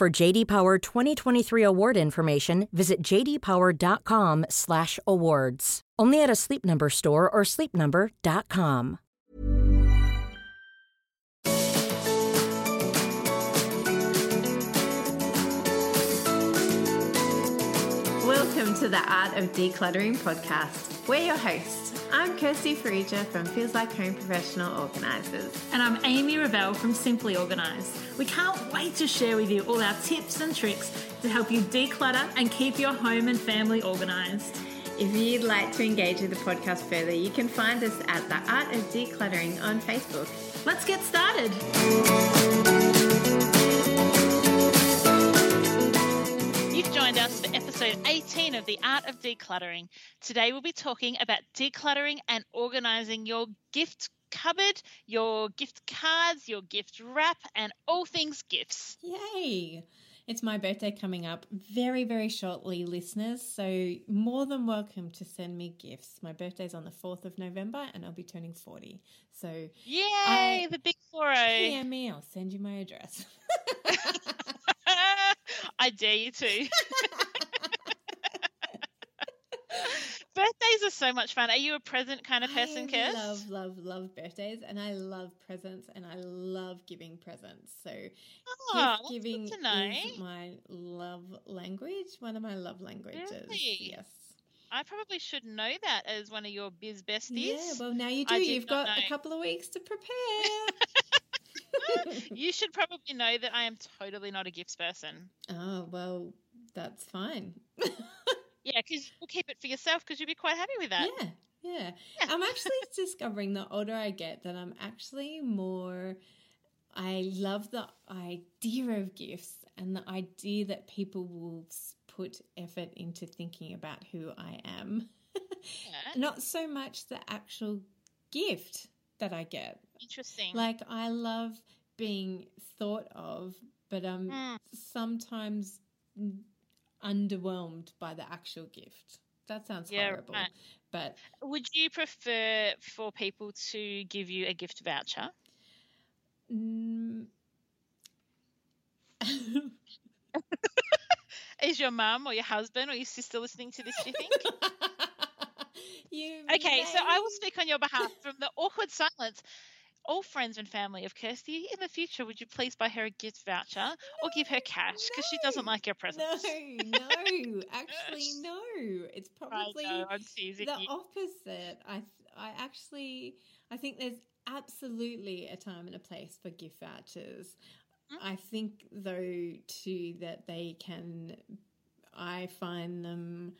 For JD Power 2023 award information, visit jdpower.com/awards. Only at a Sleep Number store or sleepnumber.com. Welcome to the Art of Decluttering podcast. We're your hosts. I'm Kirsty Farrugia from Feels Like Home Professional Organisers. And I'm Amy Revell from Simply Organised. We can't wait to share with you all our tips and tricks to help you declutter and keep your home and family organised. If you'd like to engage with the podcast further, you can find us at the Art of Decluttering on Facebook. Let's get started. Us for episode 18 of The Art of Decluttering. Today we'll be talking about decluttering and organising your gift cupboard, your gift cards, your gift wrap, and all things gifts. Yay! It's my birthday coming up very, very shortly, listeners. So, more than welcome to send me gifts. My birthday's on the 4th of November and I'll be turning 40. So, Yay, I- the big 4 PM me, I'll send you my address. I dare you to. Birthdays are so much fun. Are you a present kind of person, I Kirst? love, love, love birthdays and I love presents and I love giving presents. So, Oh, that's gift giving good to know. is my love language, one of my love languages. Really? Yes. I probably should know that as one of your biz besties. Yeah, well, now you do. You've got know. a couple of weeks to prepare. you should probably know that I am totally not a gifts person. oh, well, that's fine. Yeah, because you'll keep it for yourself because you'll be quite happy with that. Yeah, yeah. I'm actually discovering the older I get that I'm actually more. I love the idea of gifts and the idea that people will put effort into thinking about who I am. Yeah, Not so much the actual gift that I get. Interesting. Like, I love being thought of, but I'm Mm. sometimes underwhelmed by the actual gift. That sounds Yeah, horrible. right. But Would you prefer for people to give you a gift voucher? mm, Is your mum or your husband or your sister listening to this, do you think? you Okay, so I will speak on your behalf from the awkward silence. All friends and family of Kirsty, in the future, would you please buy her a gift voucher or give her cash because she doesn't like your presents? No, no, actually, no. It's probably know, the you. opposite. I, I actually, I think there's absolutely a time and a place for gift vouchers. Mm. I think, though, too, that they can. I find them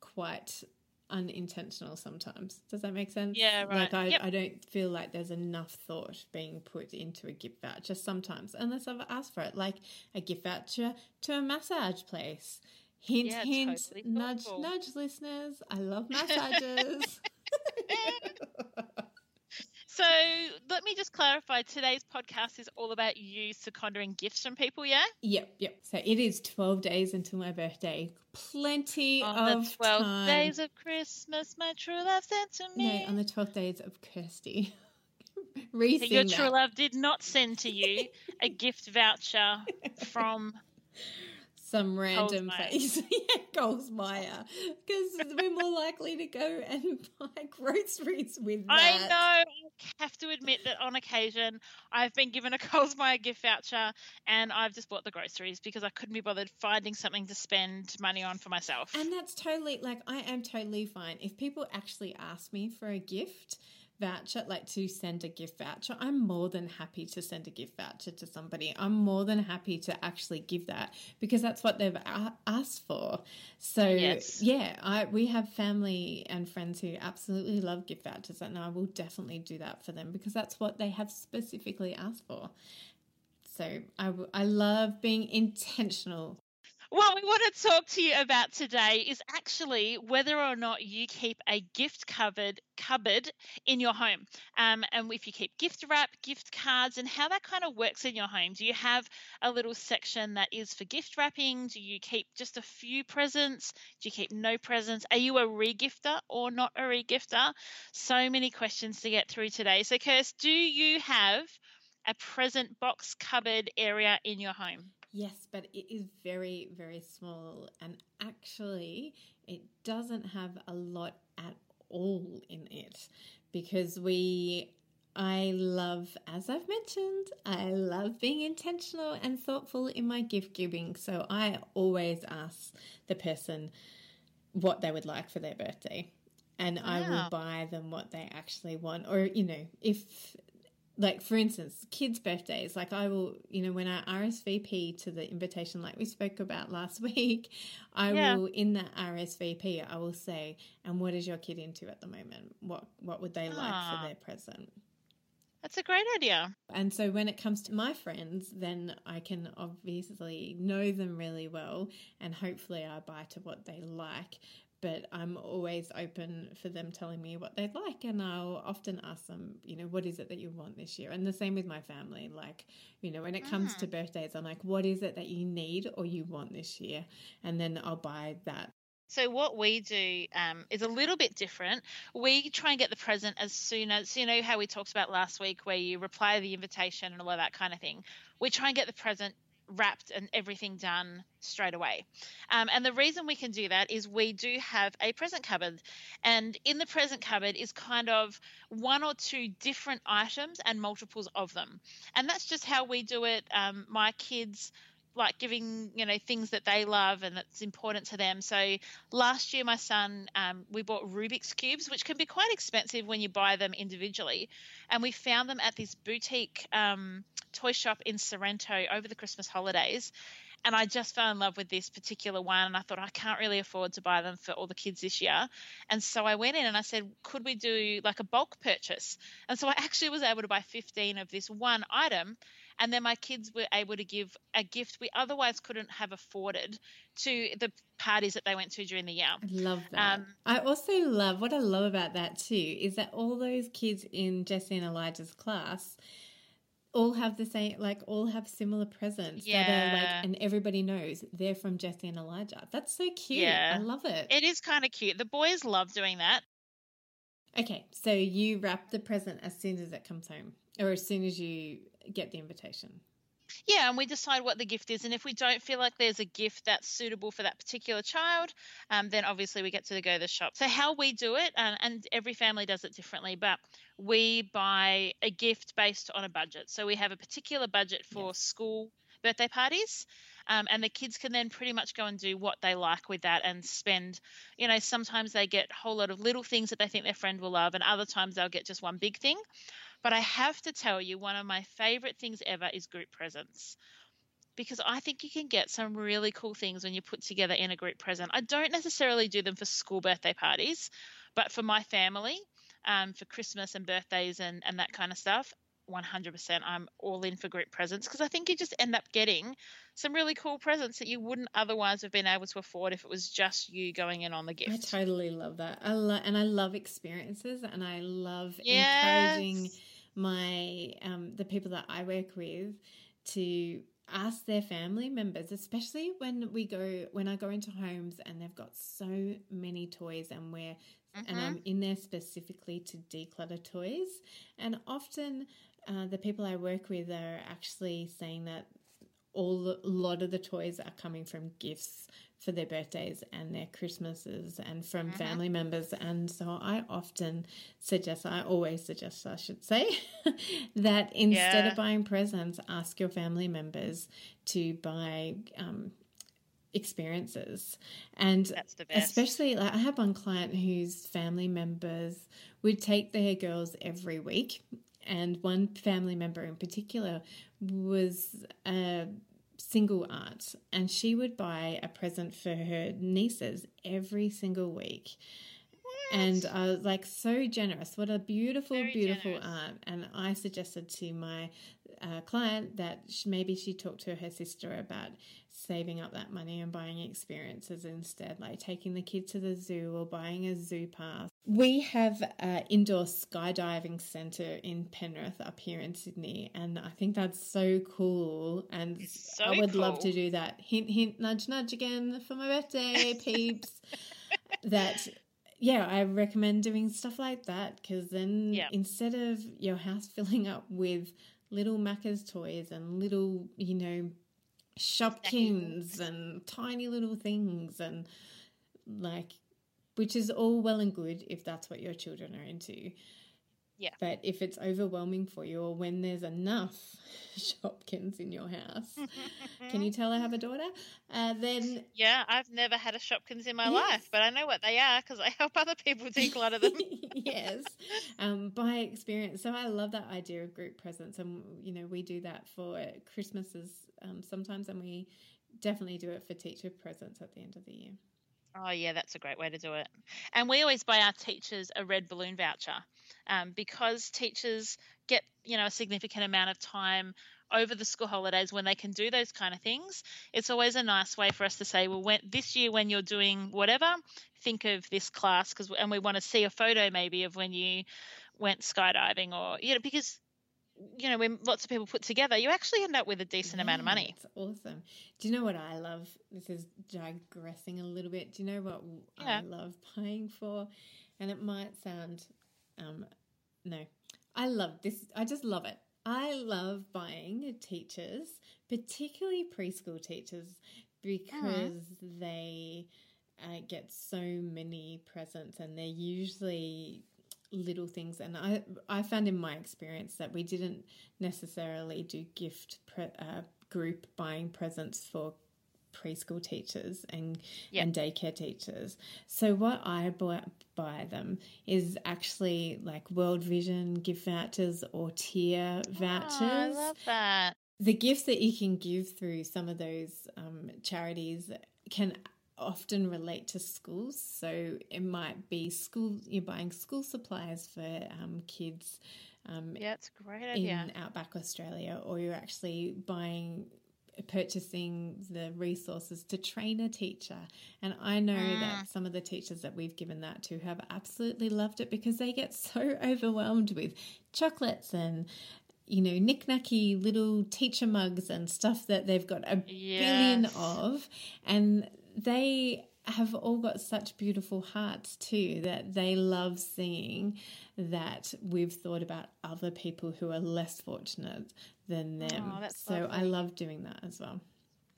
quite unintentional sometimes. Does that make sense? Yeah, Like right. I, Yep. I don't feel like there's enough thought being put into a gift voucher sometimes, unless I've asked for it, like a gift voucher to a massage place. Hint, Yeah, hint, totally nudge, nudge, listeners. I love massages. So let me just clarify today's podcast is all about you seconding gifts from people, yeah? Yep, yep. So it is 12 days until my birthday. Plenty on of the 12 time. days of Christmas, my true love sent to me. No, on the 12 days of Kirsty. So Re-sing your that. true love did not send to you a gift voucher from some random place. yeah, Coles Because we're more likely to go and buy groceries with that. I know. I have to admit that on occasion I've been given a Coles gift voucher and I've just bought the groceries because I couldn't be bothered finding something to spend money on for myself. And that's totally like I am totally fine. If people actually ask me for a gift voucher, like to send a gift voucher, I'm more than happy to send a gift voucher to somebody. I'm more than happy to actually give that because that's what they've asked for. So Yes. yeah, I we have family and friends who absolutely love gift vouchers, and I will definitely do that for them because that's what they have specifically asked for. So I, I love being intentional What we want to talk to you about today is actually whether or not you keep a gift cupboard cupboard in your home, um, and if you keep gift wrap, gift cards, and how that kind of works in your home. Do you have a little section that is for gift wrapping? Do you keep just a few presents? Do you keep no presents? Are you a regifter or not a regifter? So many questions to get through today. So, Kirst, do you have a present box cupboard area in your home? Yes, but it is very, very small. And actually, it doesn't have a lot at all in it because we, I love, as I've mentioned, I love being intentional and thoughtful in my gift giving. So I always ask the person what they would like for their birthday. And I will buy them what they actually want. Or, you know, if like for instance kids birthdays like i will you know when i rsvp to the invitation like we spoke about last week i Yeah. will in that rsvp i will say and what is your kid into at the moment what what would they like Ah. for their present That's a great idea. and so when it comes to my friends then i can obviously know them really well and hopefully i buy to what they like but I'm always open for them telling me what they'd like. And I'll often ask them, you know, what is it that you want this year? And the same with my family. Like, you know, when it comes to birthdays, I'm like, what is it that you need or you want this year? And then I'll buy that. So what we do um, is a little bit different. We try and get the present as soon as you know how we talked about last week, where you reply the invitation and all of that kind of thing. We try and get the present wrapped and everything done straight away. Um, and the reason we can do that is we do have a present cupboard, and in the present cupboard is kind of one or two different items and multiples of them. And that's just how we do it. Um, my kids like giving you know things that they love and that's important to them so last year my son um, we bought rubik's cubes which can be quite expensive when you buy them individually and we found them at this boutique um, toy shop in sorrento over the christmas holidays and I just fell in love with this particular one, and I thought I can't really afford to buy them for all the kids this year. And so I went in and I said, could we do like a bulk purchase? And so I actually was able to buy 15 of this one item, and then my kids were able to give a gift we otherwise couldn't have afforded to the parties that they went to during the year. I love that. Um, I also love what I love about that too is that all those kids in Jesse and Elijah's class all have the same like all have similar presents that are Yeah. like and everybody knows they're from Jesse and Elijah. That's so cute. Yeah. I love it. It is kind of cute. The boys love doing that. Okay, so you wrap the present as soon as it comes home or as soon as you get the invitation. Yeah, and we decide what the gift is. And if we don't feel like there's a gift that's suitable for that particular child, um, then obviously we get to go to the shop. So, how we do it, and, and every family does it differently, but we buy a gift based on a budget. So, we have a particular budget for school birthday parties. Um, and the kids can then pretty much go and do what they like with that and spend, you know, sometimes they get a whole lot of little things that they think their friend will love, and other times they'll get just one big thing. But I have to tell you, one of my favorite things ever is group presents because I think you can get some really cool things when you put together in a group present. I don't necessarily do them for school birthday parties, but for my family, um, for Christmas and birthdays and, and that kind of stuff, 100% I'm all in for group presents because I think you just end up getting some really cool presents that you wouldn't otherwise have been able to afford if it was just you going in on the gift. I totally love that. I lo- and I love experiences and I love Yes. encouraging my um, the people that I work with to ask their family members, especially when we go when I go into homes and they've got so many toys and we're and Mm-hmm. I'm in there specifically to declutter toys. And often uh, the people I work with are actually saying that all a lot of the toys are coming from gifts for their birthdays and their Christmases and from Mm-hmm. family members. And so I often suggest, I always suggest, I should say, that instead Yeah. of buying presents, ask your family members to buy um, experiences. And That's the best. especially, like, I have one client whose family members would take their girls every week. And one family member in particular was a single aunt, and she would buy a present for her nieces every single week. And I was like, so generous. What a beautiful, Very beautiful generous. aunt. And I suggested to my uh, client that sh- maybe she talked to her sister about saving up that money and buying experiences instead, like taking the kid to the zoo or buying a zoo pass. We have an indoor skydiving centre in Penrith up here in Sydney, and I think that's so cool. And So I would love to do that. Hint, hint, nudge, nudge again for my birthday, peeps. that yeah, I recommend doing stuff like that because then Yeah. instead of your house filling up with little Macca's toys and little, you know, Shopkins and tiny little things and like, which is all well and good if that's what your children are into. Yeah. But if it's overwhelming for you or when there's enough Shopkins in your house, can you tell I have a daughter? Uh, then Yeah, I've never had a Shopkins in my Yes. life, but I know what they are because I help other people declutter them. yes, um, by experience. So I love that idea of group presents, and you know we do that for Christmases um, sometimes, and we definitely do it for teacher presents at the end of the year. Oh, yeah, that's a great way to do it. And we always buy our teachers a red balloon voucher um, because teachers get, you know, a significant amount of time over the school holidays when they can do those kind of things. It's always a nice way for us to say, well, when, this year when you're doing whatever, think of this class because, and we want to see a photo maybe of when you went skydiving or, you know, because, you know, when lots of people put together, you actually end up with a decent amount of money. It's awesome. Do you know what I love? This is digressing a little bit. Do you know what Yeah. I love paying for? And it might sound, um, no, I love this. I just love it. I love buying teachers, particularly preschool teachers, because they uh, get so many presents and they're usually little things and i i found in my experience that we didn't necessarily do gift pre- uh, group buying presents for preschool teachers and Yeah. and daycare teachers so what i buy, buy them is actually like world vision gift vouchers or TEAR vouchers Oh, I love that. the gifts that you can give through some of those um, charities can often relate to schools. So it might be school, you're buying school supplies for um, kids um, Yeah, it's a great in. Outback Australia, or you're actually buying purchasing the resources to train a teacher and i know Mm. that some of the teachers that we've given that to have absolutely loved it because they get so overwhelmed with chocolates and you know knick-knacky little teacher mugs and stuff that they've got a billion of and they have all got such beautiful hearts too that they love seeing that we've thought about other people who are less fortunate than them. Oh, so I love doing that as well.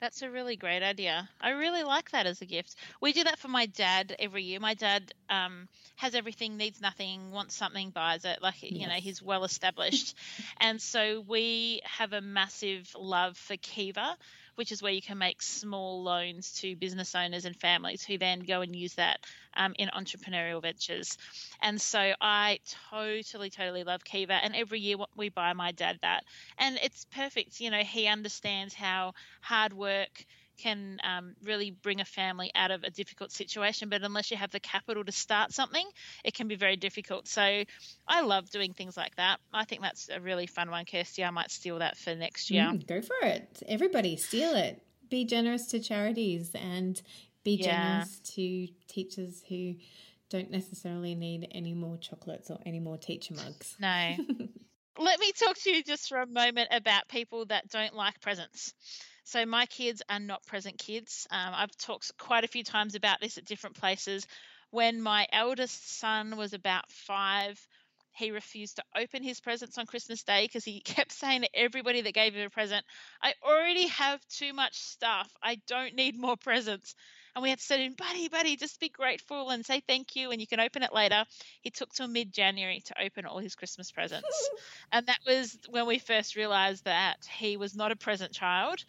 That's a really great idea. I really like that as a gift. We do that for my dad every year. My dad um, has everything, needs nothing, wants something, buys it. Like, you know, he's well established. and so we have a massive love for Kiva, which is where you can make small loans to business owners and families who then go and use that um, in entrepreneurial ventures. And so I totally, totally love Kiva. And every year we buy my dad that. And it's perfect. You know, he understands how hard work can um, really bring a family out of a difficult situation. But unless you have the capital to start something, it can be very difficult. So I love doing things like that. I think that's a really fun one, Kirsty. I might steal that for next year. Mm, go for it. Everybody steal it. Be generous to charities and be Yeah. generous to teachers who don't necessarily need any more chocolates or any more teacher mugs. No. Let me talk to you just for a moment about people that don't like presents. So, my kids are not present kids. Um, I've talked quite a few times about this at different places. When my eldest son was about five, he refused to open his presents on Christmas Day because he kept saying to everybody that gave him a present, I already have too much stuff. I don't need more presents. And we had to say to him, buddy, buddy, just be grateful and say thank you and you can open it later. He took till mid January to open all his Christmas presents. and that was when we first realized that he was not a present child.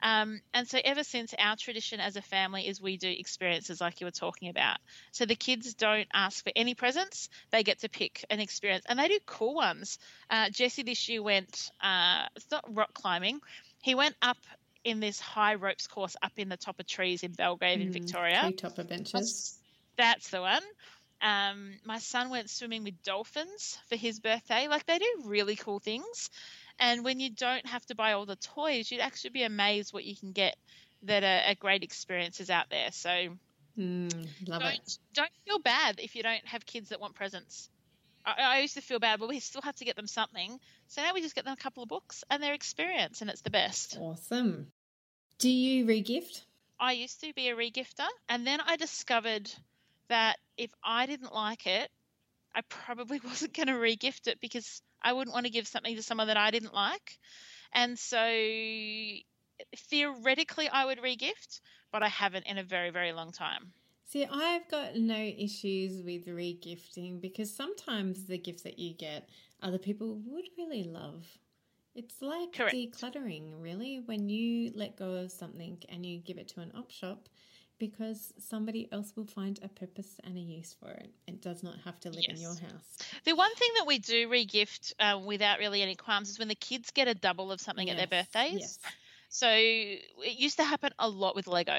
Um, and so, ever since, our tradition as a family is we do experiences like you were talking about. So, the kids don't ask for any presents, they get to pick an experience, and they do cool ones. Uh, Jesse this year went, uh, it's not rock climbing, he went up in this high ropes course up in the top of trees in Belgrave in Victoria. Tree top adventures. That's the one. Um, my son went swimming with dolphins for his birthday. Like they do really cool things. And when you don't have to buy all the toys, you'd actually be amazed what you can get that are, are great experiences out there. So Mm, love don't, it. don't feel bad if you don't have kids that want presents. I, I used to feel bad, but we still have to get them something. So now we just get them a couple of books and their experience, and it's the best. Awesome. Do you regift? I used to be a regifter, and then I discovered that if I didn't like it, I probably wasn't going to regift it because I wouldn't want to give something to someone that I didn't like. And so theoretically, I would regift, but I haven't in a very, very long time. See, I've got no issues with regifting because sometimes the gifts that you get, other people would really love. It's like Correct. decluttering, really, when you let go of something and you give it to an op shop because somebody else will find a purpose and a use for it. It does not have to live in your house. The one thing that we do regift uh, without really any qualms is when the kids get a double of something at their birthdays. Yes. So it used to happen a lot with Lego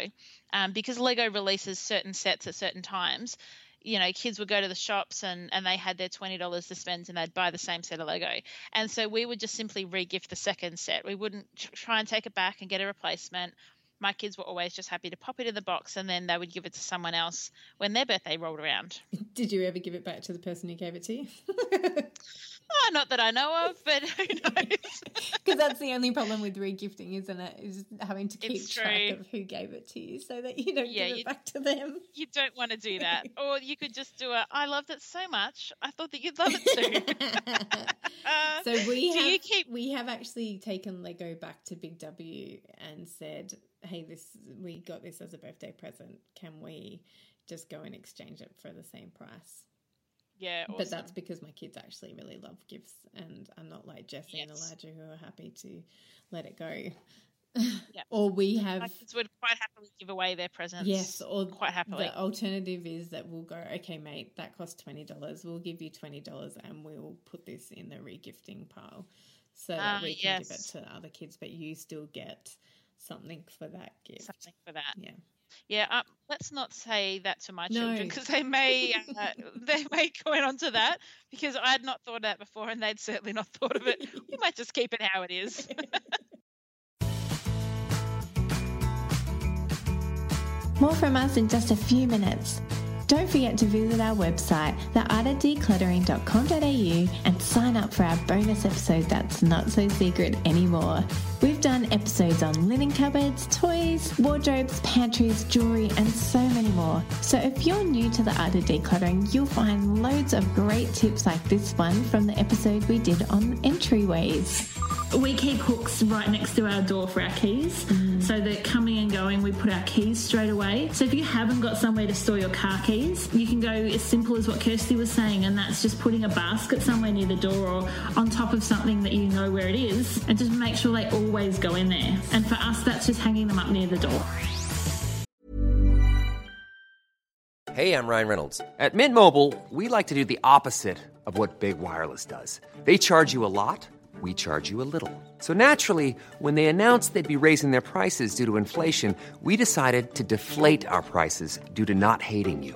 um, because Lego releases certain sets at certain times. You know, kids would go to the shops and, and they had their $20 to spend and they'd buy the same set of Lego. And so we would just simply regift the second set. We wouldn't tr- try and take it back and get a replacement. My kids were always just happy to pop it in the box and then they would give it to someone else when their birthday rolled around. Did you ever give it back to the person who gave it to you? Oh, not that I know of, but who knows? Because that's the only problem with regifting, isn't it? Is having to keep It's track true. of who gave it to you so that you don't Yeah, give it you- back to them. you don't want to do that. Or you could just do a, I loved it so much. I thought that you'd love it too. Uh, so we do have you keep we have actually taken Lego back to Big W and said, "Hey, this we got this as a birthday present. Can we just go and exchange it for the same price?" Yeah, awesome. But that's because my kids actually really love gifts, and I'm not like Jesse and Elijah who are happy to let it go. Yeah. or we have My kids would quite happily give away their presents. Yes, or quite happily. The alternative is that we'll go, okay, mate, that costs twenty dollars. We'll give you twenty dollars, and we'll put this in the regifting pile, so that Ah, we can give it to other kids, but you still get something for that gift. Something for that. Yeah. Yeah, um, let's not say that to my children because they may uh, they may go on to that because I had not thought of that before and they'd certainly not thought of it. We might just keep it how it is. More from us in just a few minutes. Don't forget to visit our website, theartofdecluttering.com.au, and sign up for our bonus episode that's not so secret anymore. We've done episodes on linen cupboards, toys, wardrobes, pantries, jewelry, and so many more. So if you're new to the art of decluttering, you'll find loads of great tips like this one from the episode we did on entryways. We keep hooks right next to our door for our keys mm. so that coming and going, we put our keys straight away. So if you haven't got somewhere to store your car keys, you can go as simple as what Kirsty was saying, and that's just putting a basket somewhere near the door or on top of something that you know where it is, and just make sure they always go in there. And for us, that's just hanging them up near the door. Hey, I'm Ryan Reynolds. At Mint Mobile, we like to do the opposite of what Big Wireless does. They charge you a lot, we charge you a little. So naturally, when they announced they'd be raising their prices due to inflation, we decided to deflate our prices due to not hating you.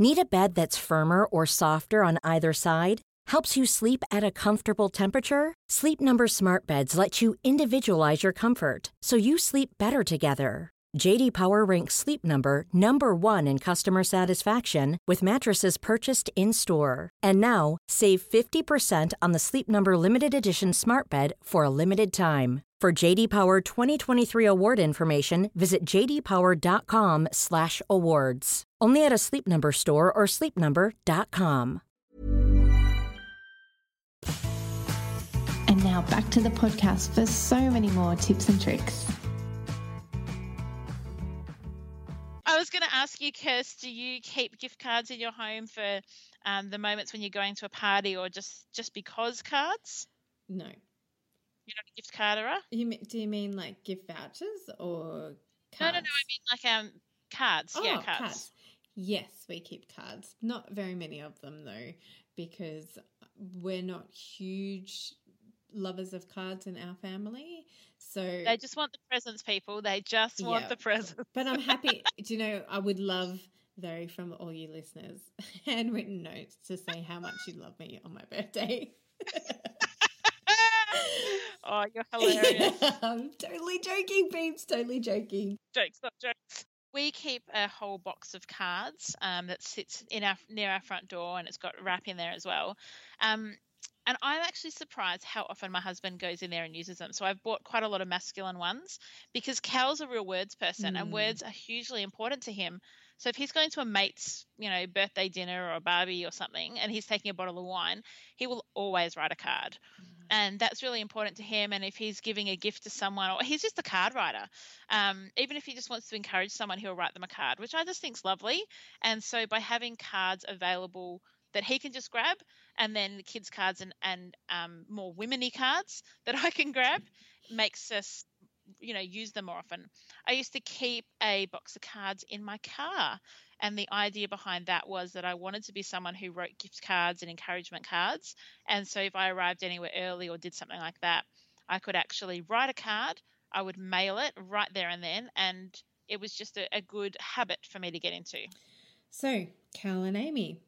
Need a bed that's firmer or softer on either side? Helps you sleep at a comfortable temperature? Sleep Number Smart Beds let you individualize your comfort so you sleep better together. JD Power ranks Sleep Number number 1 in customer satisfaction with mattresses purchased in-store. And now, save 50% on the Sleep Number limited edition Smart Bed for a limited time. For JD Power 2023 award information, visit jdpower.com/awards. Only at a Sleep Number store or sleepnumber.com. And now back to the podcast for so many more tips and tricks. I was going to ask you, Kirst, do you keep gift cards in your home for um, the moments when you're going to a party or just just because cards? No. You're not gift carderer? You mean, do you mean like gift vouchers or cards? No, no, no. I mean like um cards. Oh, yeah, cards. Yes, we keep cards. Not very many of them though, because we're not huge lovers of cards in our family. So They just want the presents, people. They just want Yeah. the presents. But I'm happy. do you know? I would love though from all you listeners handwritten notes to say how much you love me on my birthday. oh, you're hilarious. I'm totally joking, peeps. Totally joking. jokes, not jokes. We keep a whole box of cards um, that sits in our near our front door, and it's got wrap in there as well. Um, and I'm actually surprised how often my husband goes in there and uses them. So I've bought quite a lot of masculine ones because Cal's a real words person, and Mm. words are hugely important to him. So if he's going to a mate's, you know, birthday dinner or a barbie or something, and he's taking a bottle of wine, he will always write a card and that's really important to him. And if he's giving a gift to someone, or he's just a card writer, um, even if he just wants to encourage someone, he'll write them a card, which I just think's lovely. And so by having cards available that he can just grab, and then the kids' cards and and um, more women-y cards that I can grab, makes us you know use them more often. I used to keep a box of cards in my car. And the idea behind that was that I wanted to be someone who wrote gift cards and encouragement cards. And so if I arrived anywhere early or did something like that, I could actually write a card, I would mail it right there and then. And it was just a, a good habit for me to get into. So, Cal and Amy,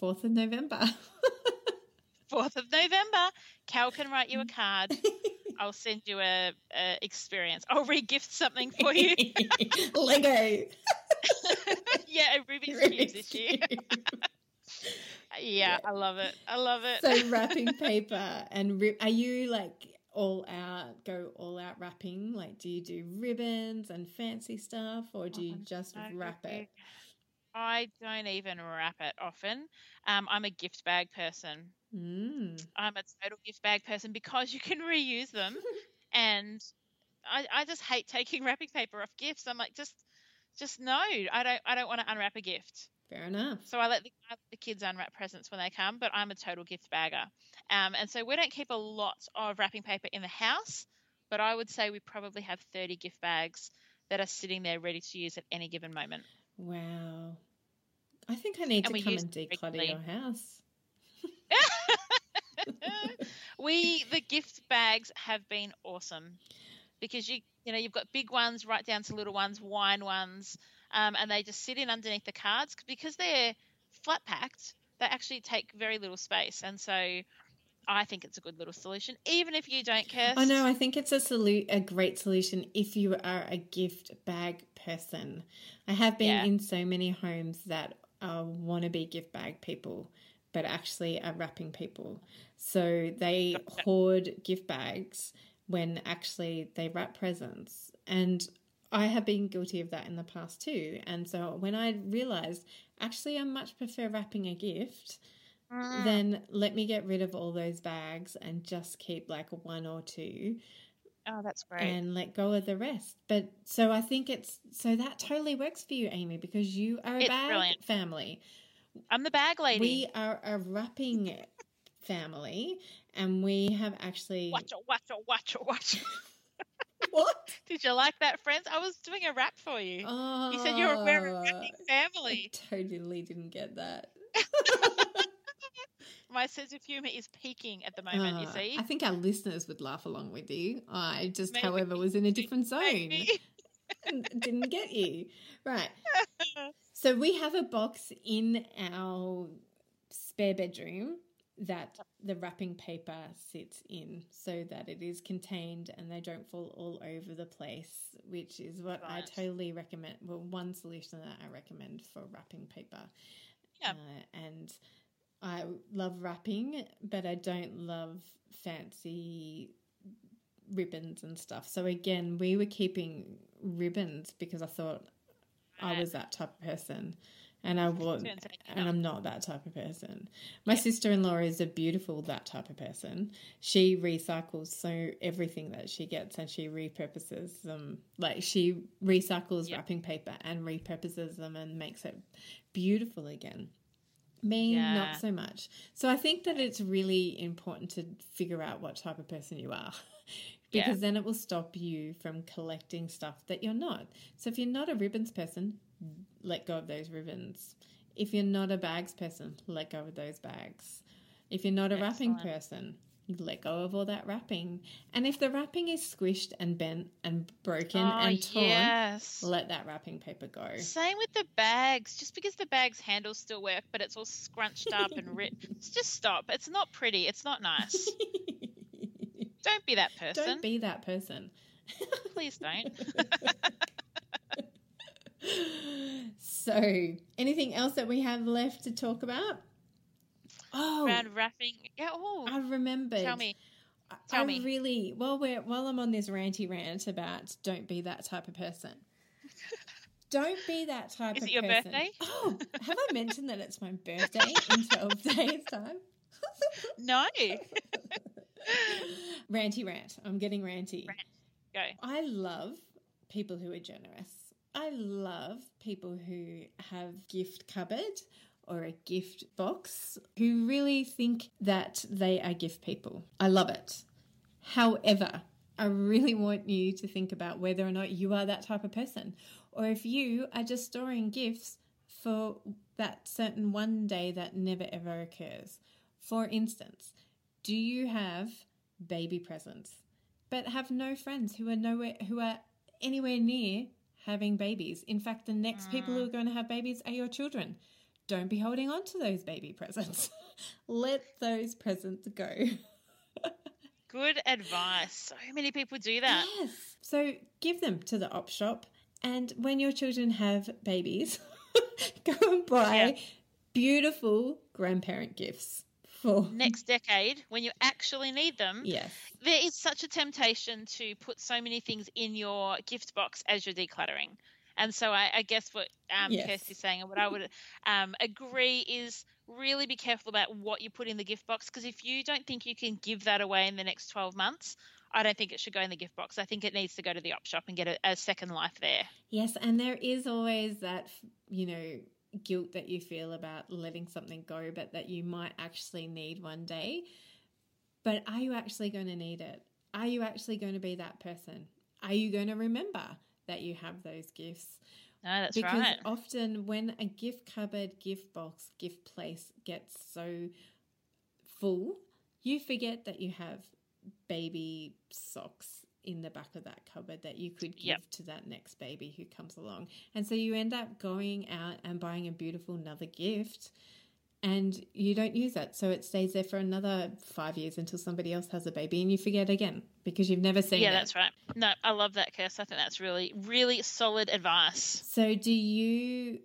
4th of November. 4th of November, Cal can write you a card. I'll send you a, a experience. I'll re-gift something for you. Lego. Yeah, a Rubik's Cube this year. yeah, I love it. I love it. so wrapping paper and rib- are you like all out go all out wrapping like do you do ribbons and fancy stuff or do you just No, wrap it I don't even wrap it often. Um, I'm a gift bag person. mm. I'm a total gift bag person because you can reuse them, and I, I just hate taking wrapping paper off gifts. I'm like, just, just no, I don't, I don't want to unwrap a gift. fair enough So I let the, I let the kids unwrap presents when they come, but I'm a total gift bagger. Um, and so we don't keep a lot of wrapping paper in the house, but I would say we probably have 30 gift bags that are sitting there ready to use at any given moment. wow i think i need And to come and declutter regularly. your house we the gift bags have been awesome because you you know you've got big ones right down to little ones, wine ones, um, and they just sit in underneath the cards because they're flat packed. They actually take very little space, and so I think it's a good little solution, even if you don't care. I know. I think it's a solu- a great solution if you are a gift bag person. I have been Yeah. in so many homes that are want to be gift bag people, but actually are wrapping people. So they hoard gift bags when actually they wrap presents. And I have been guilty of that in the past too. And so when I realized actually I much prefer wrapping a gift mm. then let me get rid of all those bags and just keep like one or two Oh, that's great. and let go of the rest. But so I think it's so that totally works for you, Amy, because you are a It's bag brilliant. family. I'm the bag lady. We are a wrapping family, and we have actually. Watch it, watch it, watch it, watch it. What? Did you like that, friends? I was doing a rap for you. Oh, you said you're a we're a wrapping family. I totally didn't get that. My sense of humour is peaking at the moment, you Ah, see. I think our listeners would laugh along with you. I just, Maybe. however, was in a different zone. Didn't get you. Right. So we have a box in our spare bedroom that the wrapping paper sits in so that it is contained and they don't fall all over the place, which is what I totally recommend. Well, one solution that I recommend for wrapping paper. Yeah. Uh, and I love wrapping, but I don't love fancy ribbons and stuff. So again, we were keeping ribbons because I thought I was that type of person. And I was, Turns out you're and. I'm not that type of person. My sister-in-law is a beautiful that type of person. She recycles so everything that she gets, and she repurposes them. Like she recycles Yep. wrapping paper and repurposes them and makes it beautiful again. Me, Yeah. not so much. So I think that it's really important to figure out what type of person you are. Yeah. because then it will stop you from collecting stuff that you're not. So if you're not a ribbons person, let go of those ribbons. If you're not a bags person, let go of those bags. If you're not a wrapping person, you let go of all that wrapping. And if the wrapping is squished and bent and broken oh, and torn, yes. let that wrapping paper go. Same with the bags. Just because the bag's handles still work, but it's all scrunched up and ripped, just stop. It's not pretty. It's not nice. Don't be that person. Don't be that person. Please don't. So, anything else that we have left to talk about? Oh, Around wrapping. Yeah. Oh, I remembered. tell me. Tell I me. really while we're while I'm on this ranty rant about don't be that type of person. Don't be that type Is of it your person. birthday? Oh, have I mentioned that it's my birthday in 12 days time? No. ranty rant. I'm getting ranty. Rant. Go. I love people who are generous. I love people who have gift cupboard or a gift box who really think that they are gift people. I love it. However, I really want you to think about whether or not you are that type of person or if you are just storing gifts for that certain one day that never ever occurs. For instance, do you have baby presents but have no friends who are nowhere who are anywhere near having babies. In fact, the next people who mm. are going to have babies are your children. Don't be holding on to those baby presents. Let those presents go. Good advice. So many people do that. Yes. So give them to the op shop and when your children have babies, go and buy Yeah. beautiful grandparent gifts for Next decade, when you actually need them, Yes. there is such a temptation to put so many things in your gift box as you're decluttering. And so I, I guess what um, Yes. Kirsty's saying and what I would um, agree is really be careful about what you put in the gift box because if you don't think you can give that away in the next 12 months, I don't think it should go in the gift box. I think it needs to go to the op shop and get a, a second life there. Yes, and there is always that, you know, guilt that you feel about letting something go, but that you might actually need one day. But are you actually going to need it? Are you actually going to be that person? Are you going to remember that you have those gifts? No, that's because right. often when a gift cupboard, gift box, gift place gets so full, you forget that you have baby socks in the back of that cupboard that you could give Yep. to that next baby who comes along. And so you end up going out and buying a beautiful another gift and you don't use it. So it stays there for another five years until somebody else has a baby and you forget again because you've never seen Yeah, it. Yeah, that's right. No, I love that, Kirst. I think that's really, really solid advice. So, do you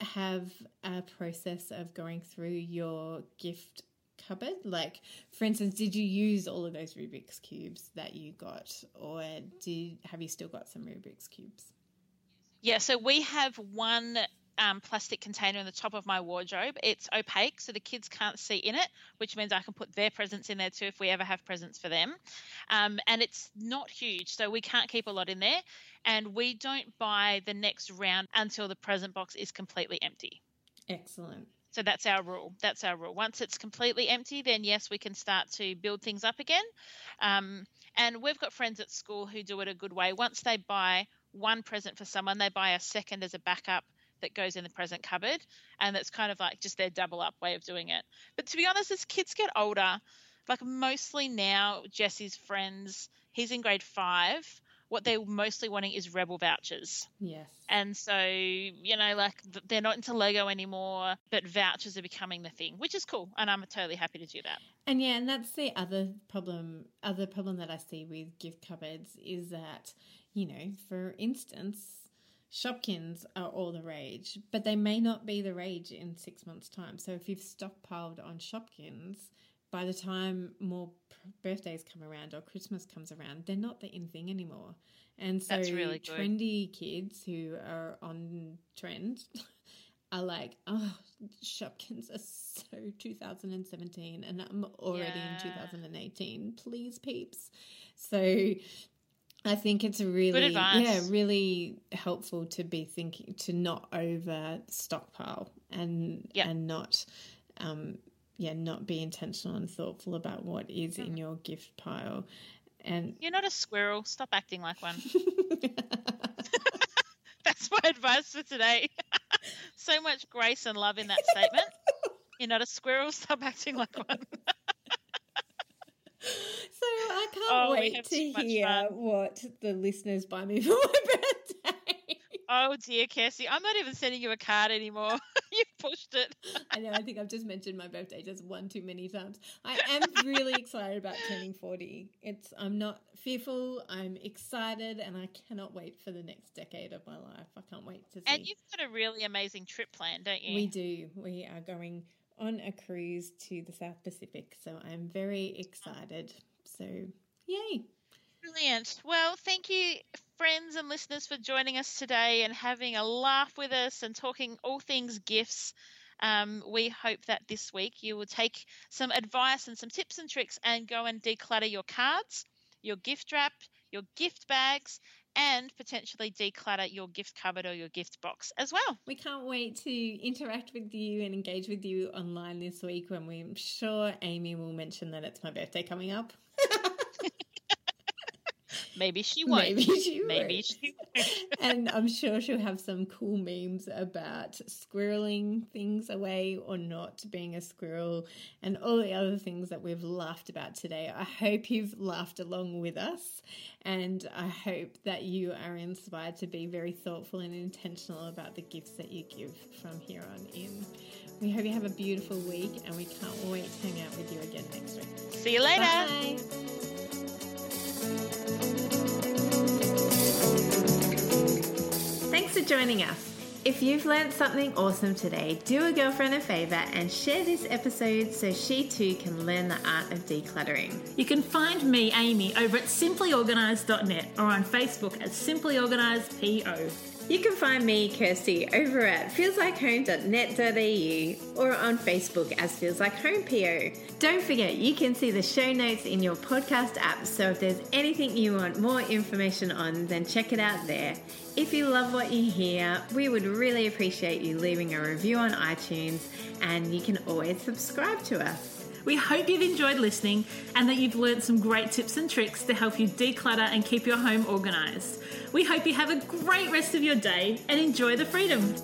have a process of going through your gift cupboard? Like, for instance, did you use all of those Rubik's cubes that you got, or did have you still got some Rubik's cubes? Yeah, so we have one um, plastic container in the top of my wardrobe. It's opaque, so the kids can't see in it, which means I can put their presents in there too if we ever have presents for them. Um, and it's not huge, so we can't keep a lot in there. And we don't buy the next round until the present box is completely empty. Excellent. So that's our rule. That's our rule. Once it's completely empty, then yes, we can start to build things up again. Um, and we've got friends at school who do it a good way. Once they buy one present for someone, they buy a second as a backup that goes in the present cupboard. And that's kind of like just their double up way of doing it. But to be honest, as kids get older, like mostly now, Jesse's friends, he's in grade five what they're mostly wanting is rebel vouchers. Yes. And so, you know, like they're not into Lego anymore, but vouchers are becoming the thing, which is cool. And I'm totally happy to do that. And yeah, and that's the other problem, other problem that I see with gift cupboards is that, you know, for instance, Shopkins are all the rage, but they may not be the rage in six months' time. So if you've stockpiled on Shopkins, by the time more birthdays come around or Christmas comes around, they're not the in thing anymore. And so really trendy kids who are on trend are like, oh, Shopkins are so 2017 and I'm already yeah. in 2018. Please, peeps. So I think it's really yeah, really helpful to be thinking to not over stockpile and yep. and not um, yeah, not be intentional and thoughtful about what is in mm. your gift pile. And you're not a squirrel. Stop acting like one. That's my advice for today. so much grace and love in that statement. You're not a squirrel. Stop acting like one. so I can't oh, wait to hear what the listeners buy me for my birthday. Oh dear, Kirsty, I'm not even sending you a card anymore. Pushed it. I know. I think I've just mentioned my birthday just one too many times. I am really excited about turning 40. It's. I'm not fearful. I'm excited, and I cannot wait for the next decade of my life. I can't wait to see. And you've got a really amazing trip planned, don't you? We do. We are going on a cruise to the South Pacific, so I'm very excited. So, yay! Brilliant. Well, thank you, friends and listeners, for joining us today and having a laugh with us and talking all things gifts. Um, we hope that this week you will take some advice and some tips and tricks and go and declutter your cards, your gift wrap, your gift bags, and potentially declutter your gift cupboard or your gift box as well. We can't wait to interact with you and engage with you online this week when we're sure Amy will mention that it's my birthday coming up. Maybe she won't. Maybe she won't. Maybe she won't. and I'm sure she'll have some cool memes about squirreling things away or not being a squirrel and all the other things that we've laughed about today. I hope you've laughed along with us and I hope that you are inspired to be very thoughtful and intentional about the gifts that you give from here on in. We hope you have a beautiful week and we can't wait to hang out with you again next week. See you later. Bye. Joining us. If you've learned something awesome today, do a girlfriend a favour and share this episode so she too can learn the art of decluttering. You can find me, Amy, over at simplyorganised.net or on Facebook as simplyorganisedpo. You can find me, Kirsty, over at feelslikehome.net.au or on Facebook as Feels Like Home PO. Don't forget, you can see the show notes in your podcast app, so if there's anything you want more information on, then check it out there. If you love what you hear, we would really appreciate you leaving a review on iTunes, and you can always subscribe to us. We hope you've enjoyed listening and that you've learned some great tips and tricks to help you declutter and keep your home organised. We hope you have a great rest of your day and enjoy the freedom.